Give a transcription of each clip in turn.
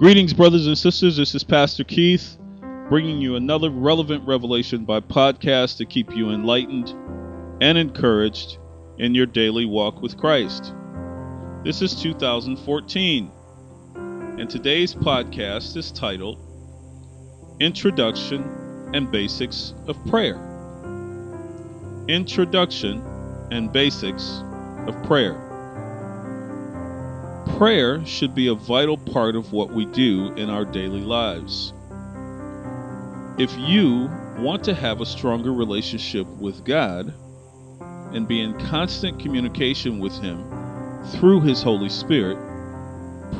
Greetings, brothers and sisters. This is Pastor Keith bringing you another relevant revelation by podcast to keep you enlightened and encouraged in your daily walk with Christ. This is 2014, and today's podcast is titled Introduction and Basics of Prayer. Introduction and Basics of Prayer. Prayer should be a vital part of what we do in our daily lives. If you want to have a stronger relationship with God and be in constant communication with Him through His Holy Spirit,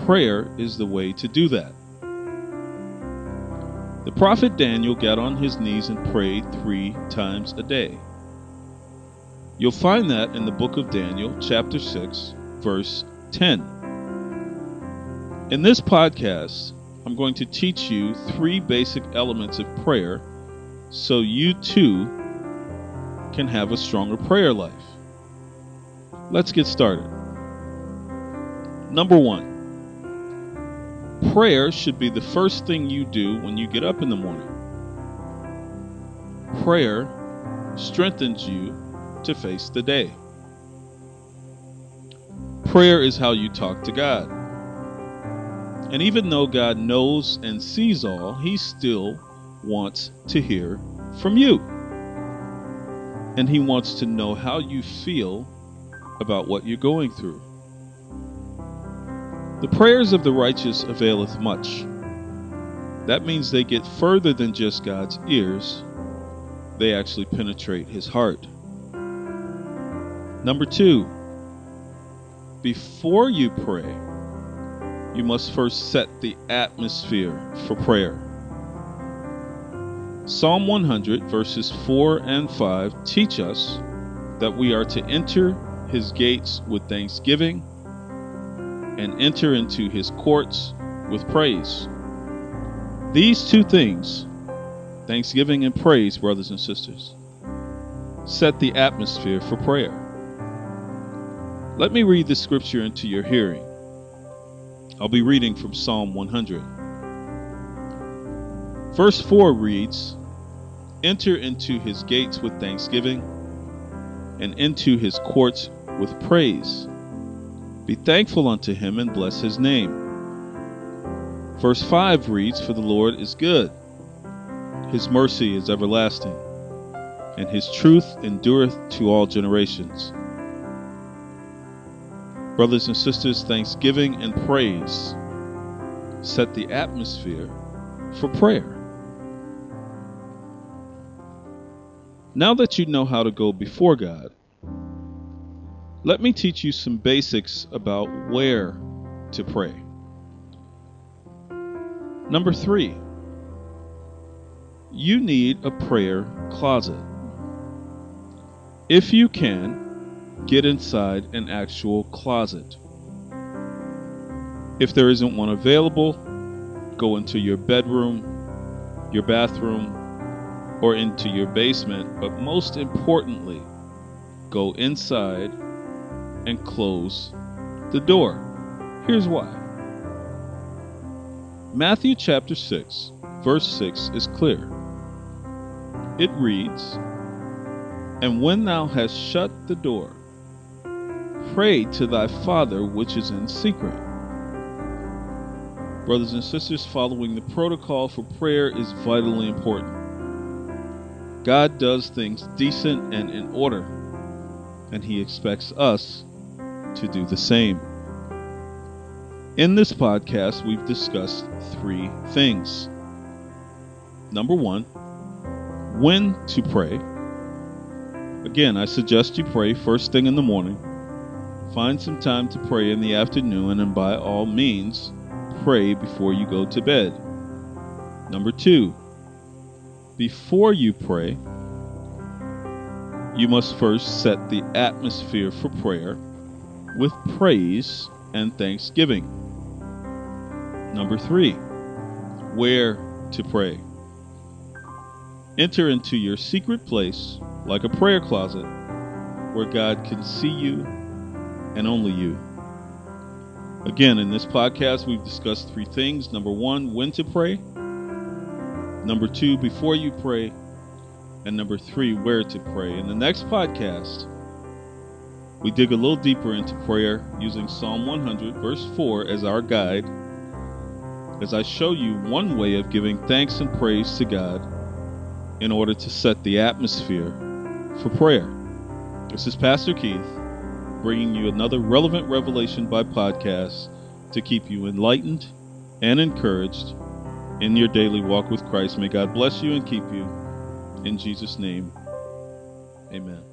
prayer is the way to do that. The prophet Daniel got on his knees and prayed three times a day. You'll find that in the book of Daniel, chapter 6, verse 10. In this podcast, I'm going to teach you three basic elements of prayer so you too can have a stronger prayer life. Let's get started. Number one, prayer should be the first thing you do when you get up in the morning. Prayer strengthens you to face the day. Prayer is how you talk to God. And even though God knows and sees all, He still wants to hear from you. And He wants to know how you feel about what you're going through. The prayers of the righteous availeth much. That means they get further than just God's ears, they actually penetrate His heart. Number two, before you pray, you must first set the atmosphere for prayer. Psalm 100, verses 4 and 5 teach us that we are to enter his gates with thanksgiving and enter into his courts with praise. These two things, thanksgiving and praise, brothers and sisters, set the atmosphere for prayer. Let me read the scripture into your hearing. I'll be reading from Psalm 100. Verse 4 reads Enter into his gates with thanksgiving and into his courts with praise. Be thankful unto him and bless his name. Verse 5 reads For the Lord is good, his mercy is everlasting, and his truth endureth to all generations. Brothers and sisters, thanksgiving and praise set the atmosphere for prayer. Now that you know how to go before God, let me teach you some basics about where to pray. Number three, you need a prayer closet. If you can, get inside an actual closet. If there isn't one available, go into your bedroom, your bathroom, or into your basement, but most importantly, go inside and close the door. Here's why. Matthew chapter 6, verse 6 is clear. It reads, And when thou hast shut the door, Pray to thy Father which is in secret. Brothers and sisters, following the protocol for prayer is vitally important. God does things decent and in order, and He expects us to do the same. In this podcast, we've discussed three things. Number one, when to pray. Again, I suggest you pray first thing in the morning Find some time to pray in the afternoon, and by all means, pray before you go to bed. Number two, before you pray, you must first set the atmosphere for prayer with praise and thanksgiving. Number three, where to pray. Enter into your secret place like a prayer closet where God can see you and only you. Again, in this podcast, we've discussed three things. Number one, when to pray. Number two, before you pray. And number three, where to pray. In the next podcast, we dig a little deeper into prayer using Psalm 100, verse 4, as our guide, as I show you one way of giving thanks and praise to God in order to set the atmosphere for prayer. This is Pastor Keith bringing you another relevant revelation by podcast to keep you enlightened and encouraged in your daily walk with Christ. May God bless you and keep you. In Jesus' name, amen.